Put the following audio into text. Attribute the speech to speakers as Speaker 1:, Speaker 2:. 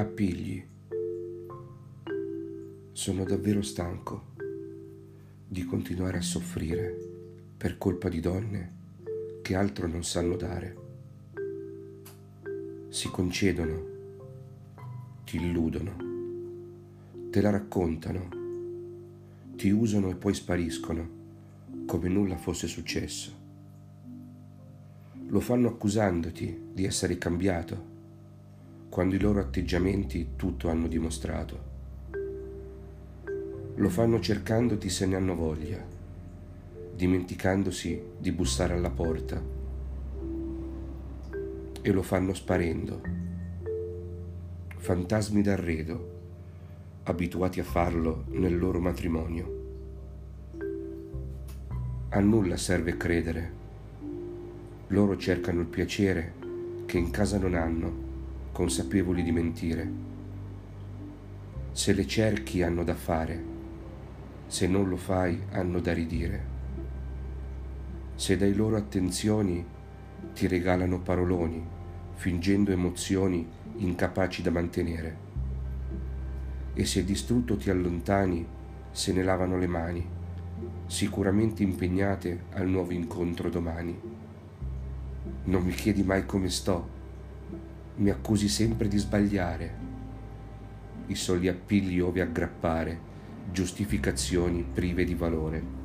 Speaker 1: Appigli. Sono davvero stanco di continuare a soffrire per colpa di donne che altro non sanno dare. Si concedono, ti illudono, te la raccontano, ti usano e poi spariscono come nulla fosse successo. Lo fanno accusandoti di essere cambiato quando i loro atteggiamenti tutto hanno dimostrato. Lo fanno cercandoti se ne hanno voglia, dimenticandosi di bussare alla porta. E lo fanno sparendo. Fantasmi d'arredo, abituati a farlo nel loro matrimonio. A nulla serve credere. Loro cercano il piacere che in casa non hanno consapevoli di mentire. Se le cerchi hanno da fare, se non lo fai hanno da ridire. Se dai loro attenzioni ti regalano paroloni, fingendo emozioni incapaci da mantenere. E se distrutto ti allontani, se ne lavano le mani, sicuramente impegnate al nuovo incontro domani. Non mi chiedi mai come sto, mi accusi sempre di sbagliare. I soli appigli ove aggrappare giustificazioni prive di valore.